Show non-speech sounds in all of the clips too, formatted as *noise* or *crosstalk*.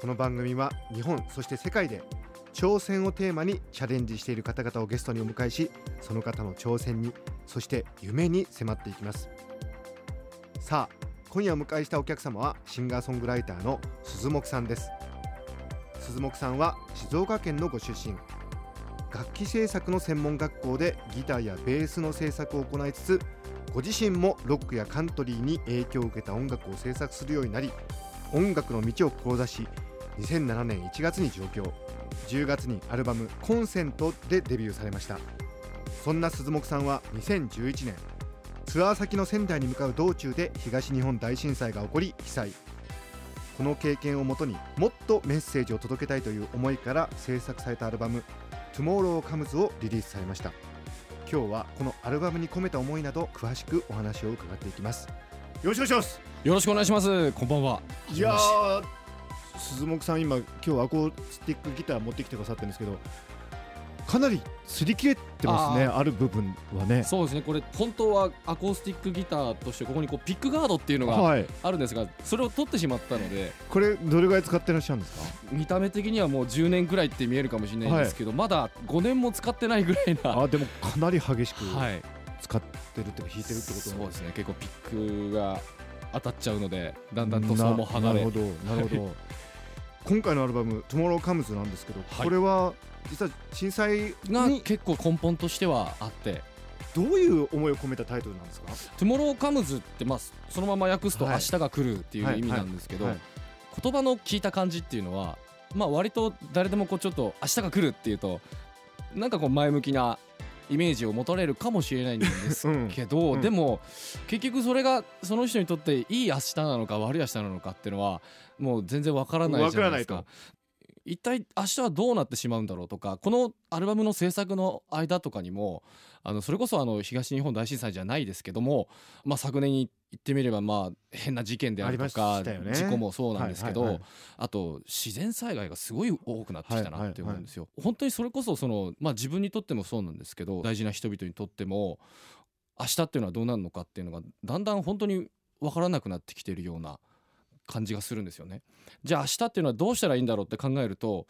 この番組は日本そして世界で挑戦をテーマにチャレンジしている方々をゲストにお迎えしその方の挑戦にそして夢に迫っていきます。さあ今夜お迎えしたお客様はシンガーソングライターの鈴木さんです。鈴木さんは静岡県のご出身。楽器制作の専門学校でギターやベースの制作を行いつつご自身もロックやカントリーに影響を受けた音楽を制作するようになり音楽の道を志し2007年1月に上京10月にアルバム「コンセント」でデビューされました。そんな鈴木さんは2011年ツアー先の仙台に向かう道中で東日本大震災が起こり被災。この経験をもとにもっとメッセージを届けたいという思いから制作されたアルバム「Tomorrow Comes」をリリースされました。今日はこのアルバムに込めた思いなど詳しくお話を伺っていきます。よろしくお願いします。よろしくお願いします。こんばんは。いやー鈴木さん今今日アコースティックギター持ってきてくださってるんですけどかなり擦り切れてますねある部分はねそうですね。これ本当はアコースティックギターとしてここにこうピックガードっていうのがはいあるんですが、それを取ってしまったので、これどれぐらい使ってらっしゃるんですか？見た目的にはもう10年くらいって見えるかもしれないんですけど、まだ5年も使ってないぐらいな。あでもかなり激しくはい。使ってるっていうか弾いてるってことそうですね。結構ピックが当たっちゃうので、だんだん塗装も剥がれななるほ。どなるほど *laughs* 今回のアルバム「Tomorrow Comes」なんですけど、はい。これは実は震災がに結構根本としてはあって、どういう思いを込めたタイトルなんですか？Tomorrow Comes ってまあそのまま訳すとはい。明日が来るっていう意味なんですけど、はい。言葉の聞いた感じっていうのはまあ割と誰でもこうちょっと明日が来るっていうとなんかこう前向きなイメージを持たれるかもしれないんですうんけど、うん。でも結局それがその人にとっていい明日なのか悪い明日なのかっていうのはもう全然わからないじゃないですか。一体明日はどうなってしまうんだろうとかこのアルバムの制作の間とかにもあのそれこそあの東日本大震災じゃないですけども、まあ、昨年に言ってみればまあ変な事件であるとあか、事故もそうなんですけど、はいはいはいあと自然災害がすごい多くなってきたなって思うんですよ。は本当にそれこそその、まあ、自分にとってもそうなんですけど大事な人々にとっても明日っていうのはどうなるのかっていうのがだんだん本当に分からなくなってきてるような感じがするんですよね。じゃあ明日っていうのはどうしたらいいんだろうって考えると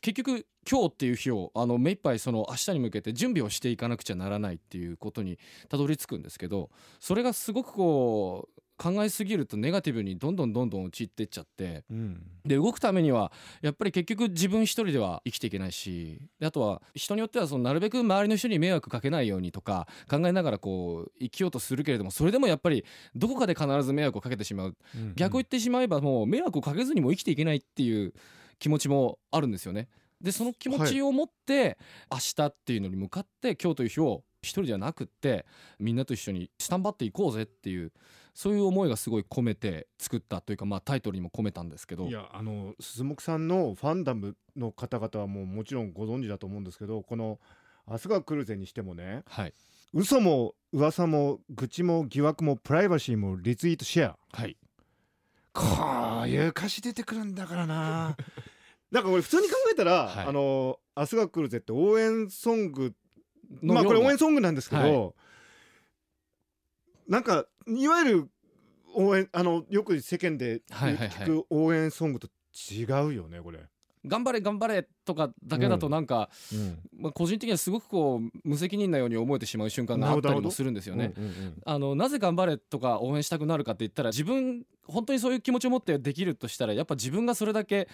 結局今日っていう日をあの目いっぱいその明日に向けて準備をしていかなくちゃならないっていうことにたどり着くんですけどそれがすごくこう考えすぎるとネガティブにどんどんどんどん陥っていっちゃってうん。で動くためにはやっぱり結局自分一人では生きていけないしであとは人によってはそのなるべく周りの人に迷惑かけないようにとか考えながらこう生きようとするけれどもそれでもやっぱりどこかで必ず迷惑をかけてしまう。うん逆を言ってしまえばもう迷惑をかけずにも生きていけないっていう気持ちもあるんですよね。でその気持ちを持って明日っていうのに向かって今日という日を一人ではなくってみんなと一緒にスタンバっていこうぜっていうそういう思いがすごい込めて作ったというかまあタイトルにも込めたんですけど。いやあの鈴木さんのファンダムの方々はもうもちろんご存知だと思うんですけどこの「明日が来るぜ」にしてもねはい。嘘も噂も愚痴も疑惑もプライバシーもリツイートシェア。はい。こういう歌詞出てくるんだからな *laughs* なんか俺普通に考えたら「はい。あの明日が来るぜ」って応援ソングまあこれ応援ソングなんですけど、はい。なんかいわゆる応援あのよく世間で聞く応援ソングと違うよねこれ。頑張れ頑張れとかだけだとうん。なんか、まあ、個人的にはすごくこう無責任なように思えてしまう瞬間があったりもするんですよね。うんうんうん。あのなぜ頑張れとか応援したくなるかって言ったら自分本当にそういう気持ちを持ってできるとしたらやっぱ自分がそれだけ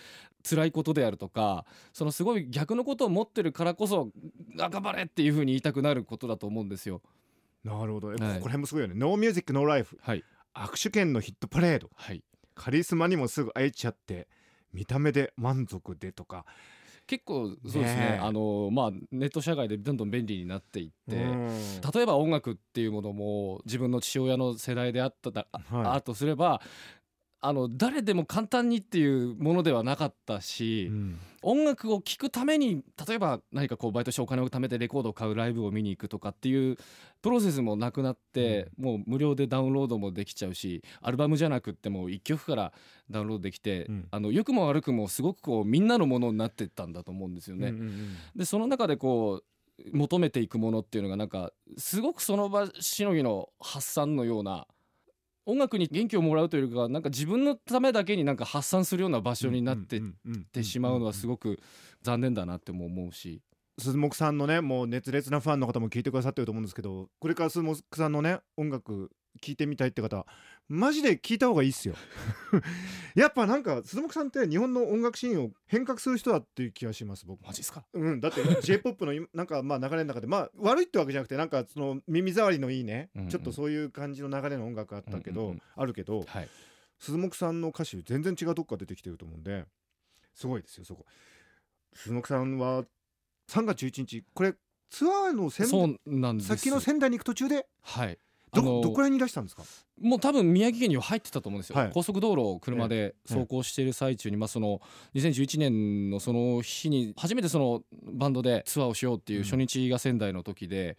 辛いことであるとかそのすごい逆のことを持ってるからこそあ頑張れっていうふうに言いたくなることだと思うんですよ。なるほど、えはい。ここら辺もすごいよね「ノーミュージックノーライフはい、握手券のヒットパレード。はい、カリスマにもすぐ会えちゃって見た目で満足でとか結構そうですねねえあの、まあ、ネット社会でどんどん便利になっていって。うん例えば音楽っていうものも自分の父親の世代であっただ、はいあとすればあの誰でも簡単にっていうものではなかったし、うん。音楽を聴くために例えば何かこうバイトしてお金を貯めてレコードを買うライブを見に行くとかっていうプロセスもなくなって、もう無料でダウンロードもできちゃうしアルバムじゃなくっても1曲からダウンロードできて、うん。あの良くも悪くもすごくこうみんなのものになってったんだと思うんですよね。うんうんうん。でその中でこう求めていくものっていうのがなんかすごくその場しのぎの発散のような音楽に元気をもらうというかはなんか自分のためだけになんか発散するような場所になってってしまうのはすごく残念だなっても思うし。鈴木さんのねもう熱烈なファンの方も聞いてくださってると思うんですけどこれから鈴木さんのね音楽聞いてみたいって方マジで聞いた方がいいっすよ。*laughs* やっぱなんか鈴木さんって日本の音楽シーンを変革する人だっていう気がします僕。マジっすか？うん、だって j p o p の今 *laughs* なんかまあ流れの中でまあ悪いってわけじゃなくてなんかその耳障りのいいね、うんうん。ちょっとそういう感じの流れの音楽あったけど、うんうんうん。あるけどはい。鈴木さんの歌詞全然違うとこから出てきてると思うんですごいですよそこ。鈴木さんは3月11日これツアーの仙そうなんです先の仙台に行く途中で？はいどどこら辺にいらしたんですか？もう多分宮城県には入ってたと思うんですよ、はい。高速道路を車で走行している最中に、まあ、その2011年のその日に初めてそのバンドでツアーをしようっていう初日が仙台の時で、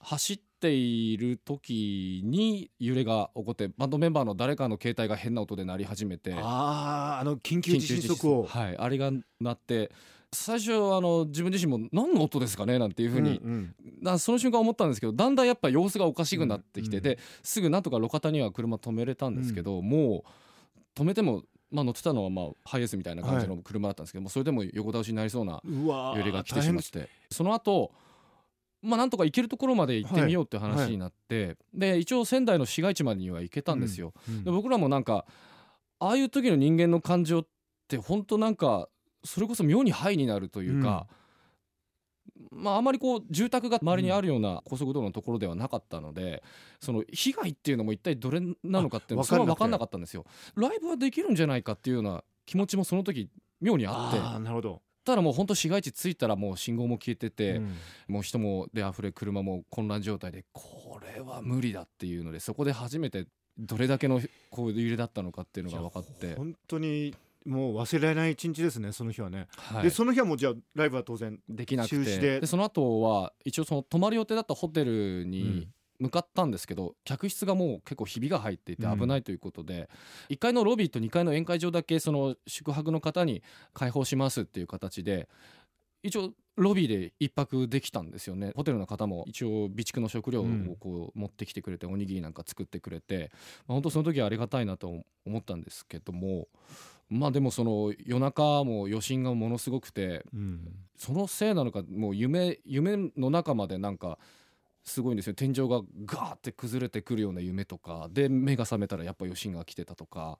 走っている時に揺れが起こってバンドメンバーの誰かの携帯が変な音で鳴り始めてあああの緊急地震速報。はい、あれが鳴って最初あの自分自身も何の音ですかねなんていうふうに、うんうん。なその瞬間思ったんですけどだんだんやっぱ様子がおかしくなってきて、うん。ですぐなんとか路肩には車止めれたんですけど、もう止めても、まあ、乗ってたのはまあハイエースみたいな感じの車だったんですけど、それでも横倒しになりそうな揺れが来てしまって。その後まあなんとか行けるところまで行ってみようって話になって、で一応仙台の市街地までには行けたんですよ。うん。で僕らもなんかああいう時の人間の感情って本当なんかそれこそ妙にハイになるというか、まああまりこう住宅が周りにあるような高速道路のところではなかったので、その被害っていうのも一体どれなのかっていうのは分かんなかったんですよ。ライブはできるんじゃないかっていうような気持ちもその時妙にあってああなるほど、ただもう本当市街地着いたらもう信号も消えてて、うん。もう人もで溢れ車も混乱状態でこれは無理だっていうのでそこで初めてどれだけのこう揺れだったのかっていうのが分かって、本当にもう忘れられない一日ですねその日はね、はい。でその日はもうじゃあライブは当然できなく中止て。ででその後は一応その泊まる予定だったホテルうにん。向かったんですけど、客室がもう結構ひびが入っていてうん。危ないということで、1階のロビーと2階の宴会場だけその宿泊の方に開放しますっていう形で一応ロビーで一泊できたんですよね。ホテルの方も一応備蓄の食料をうん。こう持ってきてくれて、おにぎりなんか作ってくれて、まあ、本当その時はありがたいなと思ったんですけどもまあでもその夜中も余震がものすごくてうん。そのせいなのかもう夢夢の中までなんかすごいんですよ。天井がガーって崩れてくるような夢とか。で目が覚めたらやっぱ余震が来てたとか。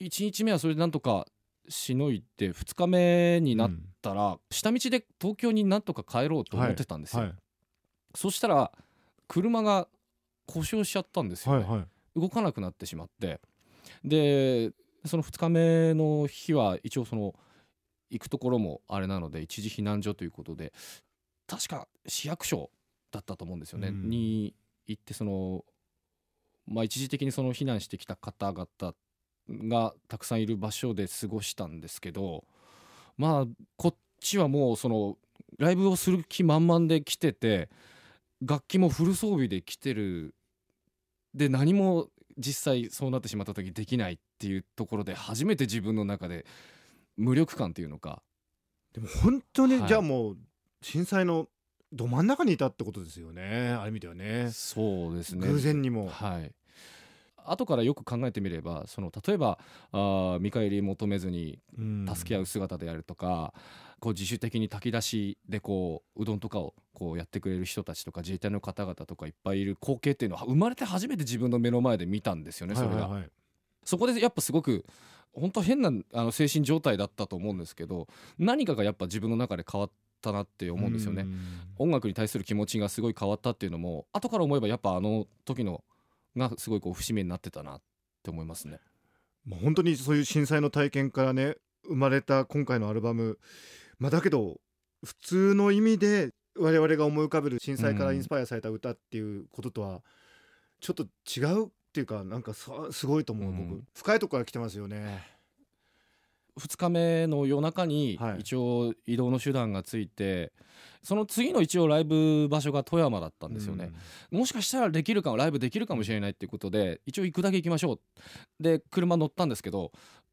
1日目はそれでなんとかしのいで2日目になったら下道で東京になんとか帰ろうと思ってたんですよ、はい。そしたら車が故障しちゃったんですよね、はいはい。動かなくなってしまって。でその2日目の日は一応その行くところもあれなので一時避難所ということで確か市役所だったと思うんですよね、うん。に行ってそのまあ一時的にその避難してきた方々がたくさんいる場所で過ごしたんですけどまあこっちはもうそのライブをする気満々で来てて楽器もフル装備で来てる。で何も実際そうなってしまった時できないっていうところで初めて自分の中で無力感っていうのか。でも本当に、はい。じゃあもう震災のど真ん中にいたってことですよね。ある意味ではね。そうですね。偶然にも、はい。後からよく考えてみればその例えばあー見返り求めずにうん。助け合う姿であるとか、こう自主的に炊き出しでこううどんとかをこうやってくれる人たちとか自衛隊の方々とかいっぱいいる光景っていうのは生まれて初めて自分の目の前で見たんですよねそれが。はいはいはいそこでやっぱすごく本当変なあの精神状態だったと思うんですけど何かがやっぱ自分の中で変わったなって思うんですよね。ん音楽に対する気持ちがすごい変わったっていうのも後から思えばやっぱあの時のがすごいこう節目になってたなって思いますね。もう本当にそういう震災の体験からね生まれた今回のアルバムまあだけど普通の意味で我々が思い浮かべる震災からインスパイアされた歌っていうこととはちょっと違うっていうかなんかさすごいと思う、うん。僕。深いとこから来てますよね。2日目の夜中にはい。一応移動の手段がついて、その次の一応ライブ場所が富山だったんですよね、もしかしたらできるかもライブできるかもしれないっていうことで一応行くだけ行きましょう。で車乗ったんですけど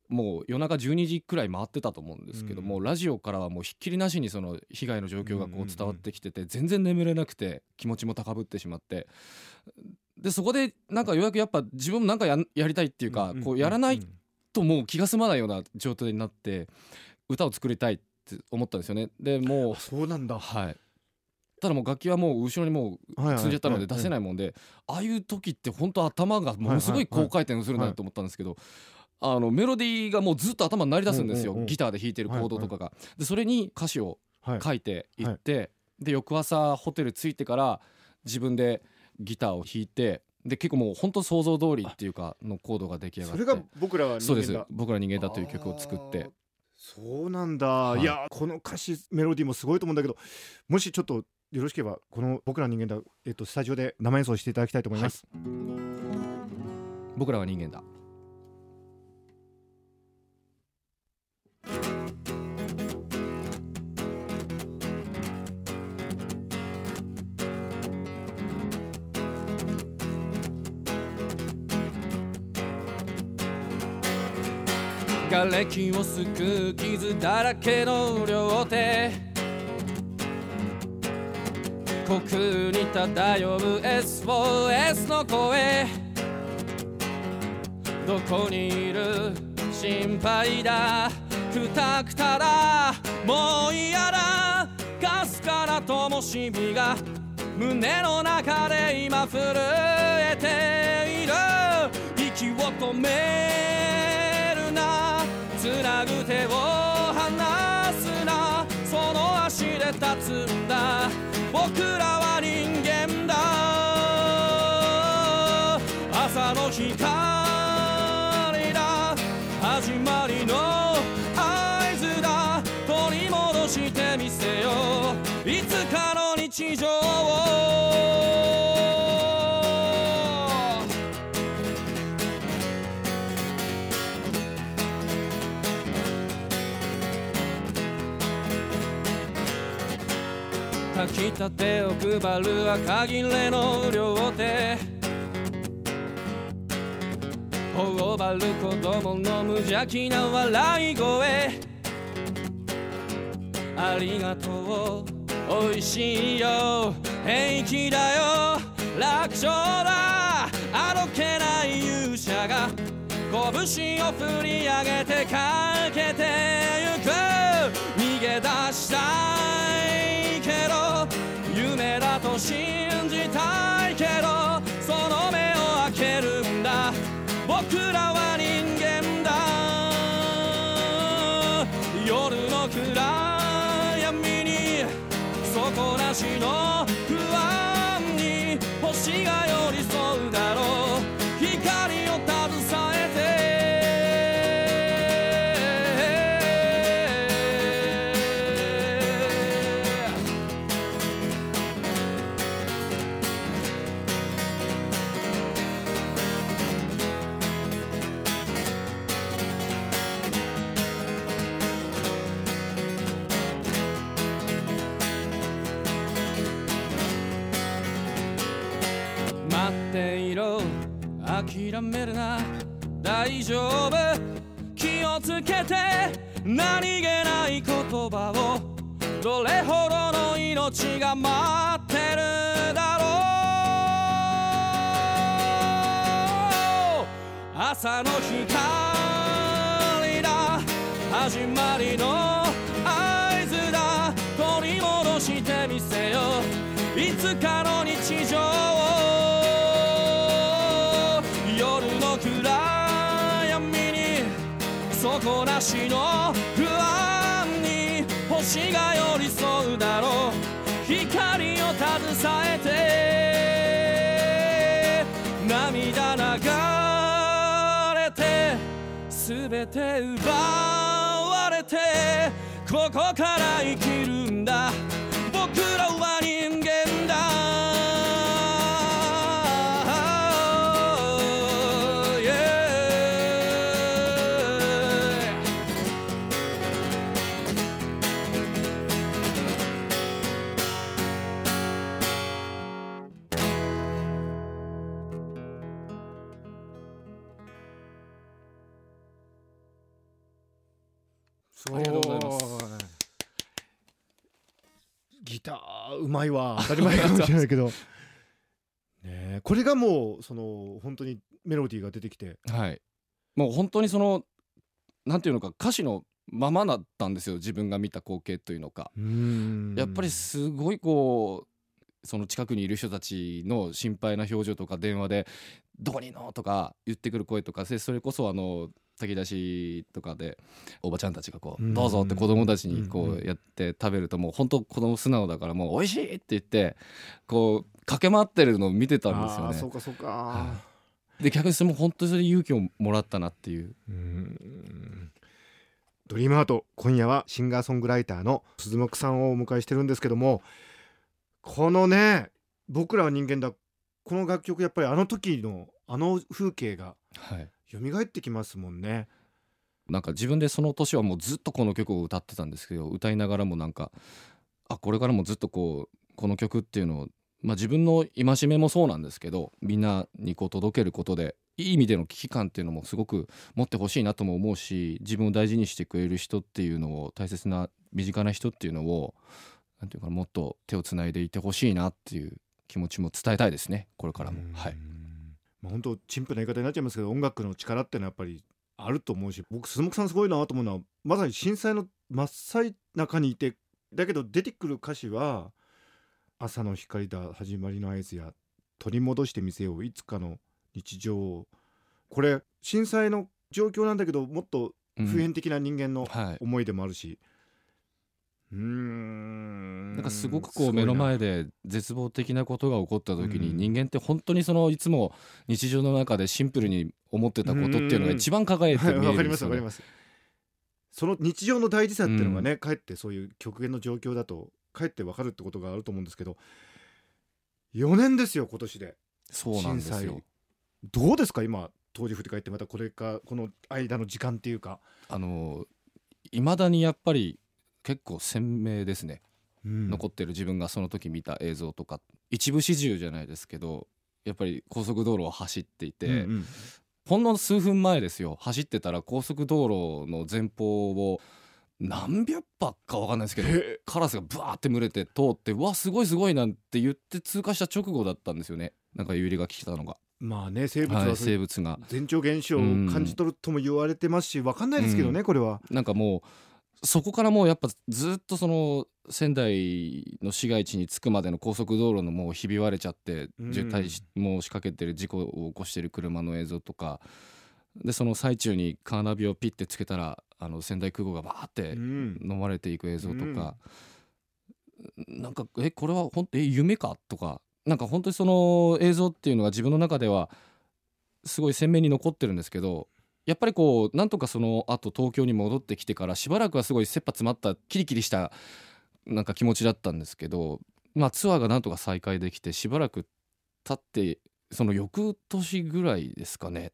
もう夜中12時くらい回ってたと思うんですけども、うんラジオからはもうひっきりなしにその被害の状況がこうんうんううん。伝わってきてて全然眠れなくて気持ちも高ぶってしまってでそこでなんかようやくやっぱ自分もなんかやんやりたいっていうか、こうやらないともう気が済まないような状態になって歌を作りたいって思ったんですよね。でもうあそうなんだ。はい。ただもう楽器はもう後ろにもう積んじゃったので出せいないもんでああいう時って本当頭がものすごい高回転するなと思ったんですけどあのメロディーがもうずっと頭に鳴り出すんですよ。ギターで弾いてるコードとかが。でそれに歌詞をはい。書いていってで翌朝ホテル着いてから自分でギターを弾いてで結構もう本当想像通りっていうかのコードが出来上がってそれが僕らは人そうです。間だ僕ら人間だという曲を作って。そうなんだ、い。い、やこの歌詞メロディーもすごいと思うんだけどもしちょっとよろしければこの僕ら人間だ、えっと、スタジオで生演奏していただきたいと思います、僕らは人間だ瓦礫をすくう傷だらけの両手。虚空に漂う SOS の声。どこにいる心配だ。くたくただもう嫌だかすかな灯火が胸の中で今震えている。息を止め。つなぐ手を離すな。その足で立つんだ。僕らは人間だ。朝の光だ。始まりのたてを配る赤切れの両手。頬張る子供の無邪気な笑い声。ありがとう美味しいよ。平気だよ。楽勝だ。あどけない勇者が。拳を振り上げてかけてゆく。逃げ出したい。を信じたいけどその目を開けるんだ。僕らは人間だ。夜の暗闇に底なしの諦めるな。大丈夫。気をつけて。何気ない言葉を。どれほどの命が待ってるだろう。朝の光だ。始まりの合図だ。取り戻してみせよいつかの底なしの不安に星が寄り添うだろう。光を携えて涙流れて全て奪われてここから生きる。ありがとうございますギターうまいわ。*laughs* 当たり前かもしれないけど。ねえ。これがもうその本当にメロディーが出てきて。はい。もう本当にそのなんていうのか歌詞のままだったんですよ。自分が見た光景というのか。やっぱりすごいこうその近くにいる人たちの心配な表情とか電話で「どこにいん。の?」とか言ってくる声とかでそれこそあの炊き出しとかでおばちゃんたちがこうん。う「どうぞ」って子供たちにこうやって食べるともう本当子供素直だからもう「美味しい!」って言ってこう駆け回ってるのを見てたんですよね。そうかそうか、はで逆にそれも本当にそれで勇気をもらったなっていう。うん。ドリームハート今夜はシンガーソングライターの鈴木さんをお迎えしてるんですけどもこのね僕らは人間だ。この楽曲やっぱりあの時のあの風景がはい蘇ってきますもんね。なんか自分でその年はもうずっとこの曲を歌ってたんですけど歌いながらもなんかあこれからもずっとこうこの曲っていうのを、まあ、自分の戒めもそうなんですけどみんなにこう届けることでいい意味での危機感っていうのもすごく持ってほしいなとも思うし自分を大事にしてくれる人っていうのを大切な身近な人っていうのをなんていうかもっと手をつないでいてほしいなっていう気持ちも伝えたいですねこれからも。はい、まあ、本当陳腐な言い方になっちゃいますけど音楽の力っていうのはやっぱりあると思うし僕鈴木さんすごいなと思うのはまさに震災の真っ最中にいてだけど出てくる歌詞は「朝の光だ始まりの合図や取り戻してみせよういつかの日常を」これ震災の状況なんだけどもっとうん普遍的な人間のはい。思いでもあるし、うーん。なんかすごくこう目の前で絶望的なことが起こった時にうん。人間って本当にそのいつも日常の中でシンプルに思ってたことっていうのが一番輝いてはい見え *laughs* わかりまるんですすよね。わかりますその日常の大事さっていうのがね、かえってそういう極限の状況だとかえってわかるってことがあると思うんですけど4年ですよ今年で。そうなんですよ。震災。どうですか今当時振り返ってまたこれかこの間の時間っていうか、あの未だにやっぱり結構鮮明ですね、うん。残ってる自分がその時見た映像とか。一部始終じゃないですけどやっぱり高速道路を走っていて、うんうん。ほんの数分前ですよ。走ってたら高速道路の前方を何百羽か分かんないですけどへカラスがブワーって群れて通ってうわすごいすごいなんて言って通過した直後だったんですよね。なんか揺れが来たのが、まあね生物は、はい生物が。前兆現象を感じ取るとも言われてますしわかんないですけどね、これは。なんかもうそこからもうやっぱずっとその仙台の市街地に着くまでの高速道路のもうひび割れちゃってうん。渋滞しもう仕掛けてる事故を起こしてる車の映像とか。でその最中にカーナビをピッてつけたらあの仙台空港がバーってうん。飲まれていく映像とか、なんかえこれは本当え夢か？とか。なんか本当にその映像っていうのが自分の中ではすごい鮮明に残ってるんですけどやっぱりこうなんとかその後東京に戻ってきてからしばらくはすごい切羽詰まったキリキリしたなんか気持ちだったんですけど、まあ、ツアーがなんとか再開できてしばらく経ってその翌年ぐらいですかね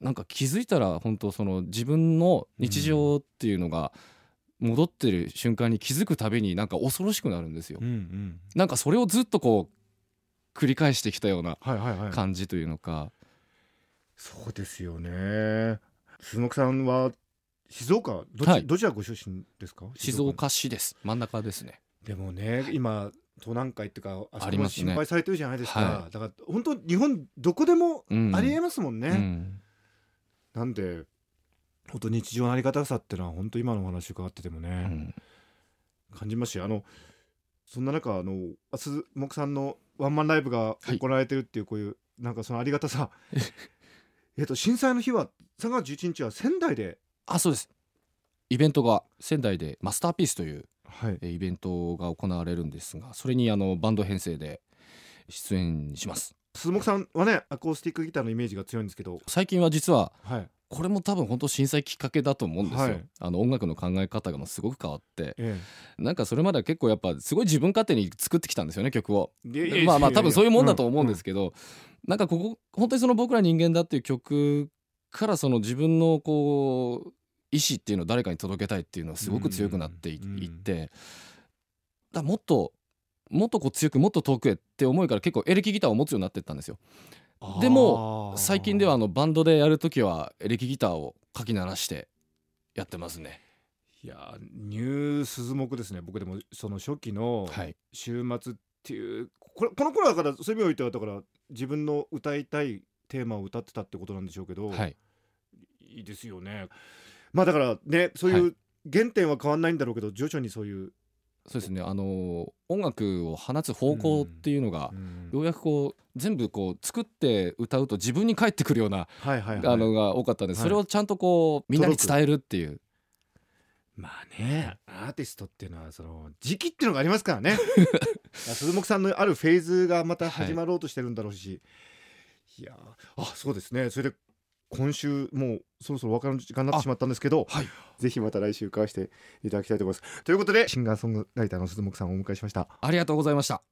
なんか気づいたら本当その自分の日常っていうのが戻ってる瞬間に気づくたびになんか恐ろしくなるんですようん。うんなんかそれをずっとこう繰り返してきたようなはいはいはい。感じというのか、そうですよね。鈴木さんは静岡どち,、はい。どちらご出身ですか？静岡市です。真ん中ですね。でもね今東南海っていうかあそこもありますね。心配されてるじゃないですか。はだから本当日本どこでもうん。ありえますもんね。うん。なんで本当日常のあり方さっていうのは本当今のお話伺っててもうね、ん。感じますしあのそんな中あの鈴木さんのワンマンライブが行われてるっていうこういう、なんかそのありがたさ *laughs* えっと震災の日は3月11日は仙台で。あそうです。イベントが仙台でマスターピースというはい。えーイベントが行われるんですがそれにあのバンド編成で出演します。鈴木さんはねアコースティックギターのイメージが強いんですけど。最近は実ははいこれも多分本当震災きっかけだと思うんですよ、はい。あの音楽の考え方がもうすごく変わって。えなんかそれまでは結構やっぱすごい自分勝手に作ってきたんですよね曲を。まあまあ多分そういうもんだとん思うんですけど、なんかここ本当にその僕ら人間だっていう曲からその自分のこう意思っていうのを誰かに届けたいっていうのはすごく強くなってい,、うんってだもっともっとこう強くもっと遠くへって思いから結構エレキギターを持つようになっていったんですよ。でも最近ではあのバンドでやるときはエレキギターをかき鳴らしてやってますね。いやニュー鈴木ですね。僕でもその初期のはい。週末っていう、これこの頃だからそういう意味においてはだから自分の歌いたいテーマを歌ってたってことなんでしょうけど、はい。いいですよね。まあだからねそういう原点は変わんないんだろうけど徐々にそういう、そうですね。あの音楽を放つ方向っていうのが、うんようやくこう全部こう作って歌うと自分に返ってくるような、はいはいはい。あのが多かったんで、はい。それをちゃんとこうみんなに伝えるっていう。まあねアーティストっていうのはその時期っていうのがありますからね。*laughs* 鈴木さんのあるフェーズがまた始まろうとしてるんだろうし、い、やーあそうですね。それで今週もうそろそろお別れの時間になってしまったんですけど、はいぜひまた来週伺わせていただきたいと思いますということでシンガーソングライターの鈴木さんをお迎えしましたありがとうございました。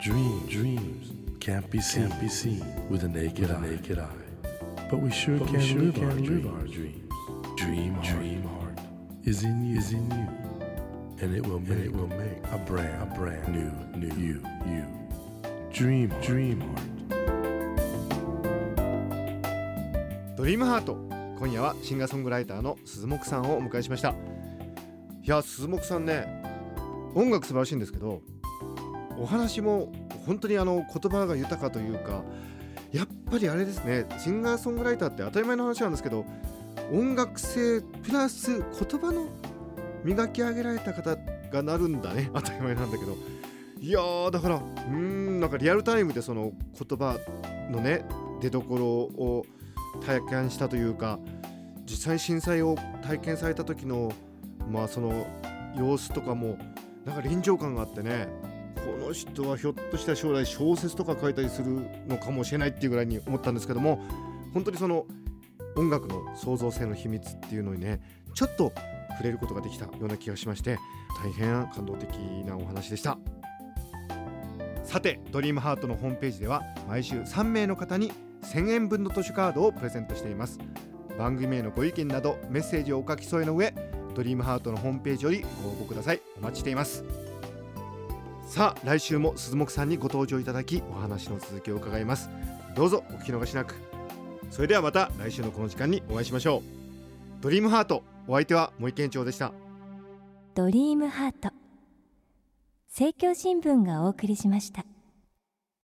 Dreams, dreams can't be seen, can't be seen with a naked, eye. naked eye. But we sure But we can, sure live, can our live dreams. our dreams. Dream, dream heart is in you, is in you, and it will make, it will make a brand, a brand new, new you, you. Dream, heart, dream heart. ドリームハート今夜はシンガーソングライターの鈴木さんをお迎えしました。いや鈴木さんね音楽素晴らしいんですけどお話も本当にあの言葉が豊かというかやっぱりあれですねシンガーソングライターって当たり前の話なんですけど音楽性プラス言葉の磨き上げられた方がなるんだね。当たり前なんだけど。いやーだからうんなんかリアルタイムでその言葉のね出どころを体験したというか実際震災を体験された時のまあその様子とかもなんか臨場感があってねこの人はひょっとしたら将来小説とか書いたりするのかもしれないっていうぐらいに思ったんですけども本当にその音楽の創造性の秘密っていうのにねちょっと触れることができたような気がしまして大変感動的なお話でした。さてドリームハートのホームページでは毎週3名の方に1000円分の図書カードをプレゼントしています。番組へのご意見などメッセージをお書き添えの上ドリームハートのホームページよりご応募ください。お待ちしています。さあ来週も鈴木さんにご登場いただきお話の続きを伺います。どうぞお聞き逃しなく。それではまた来週のこの時間にお会いしましょう。ドリームハートお相手は森健長でした。ドリームハート。政教新聞がお送りしました。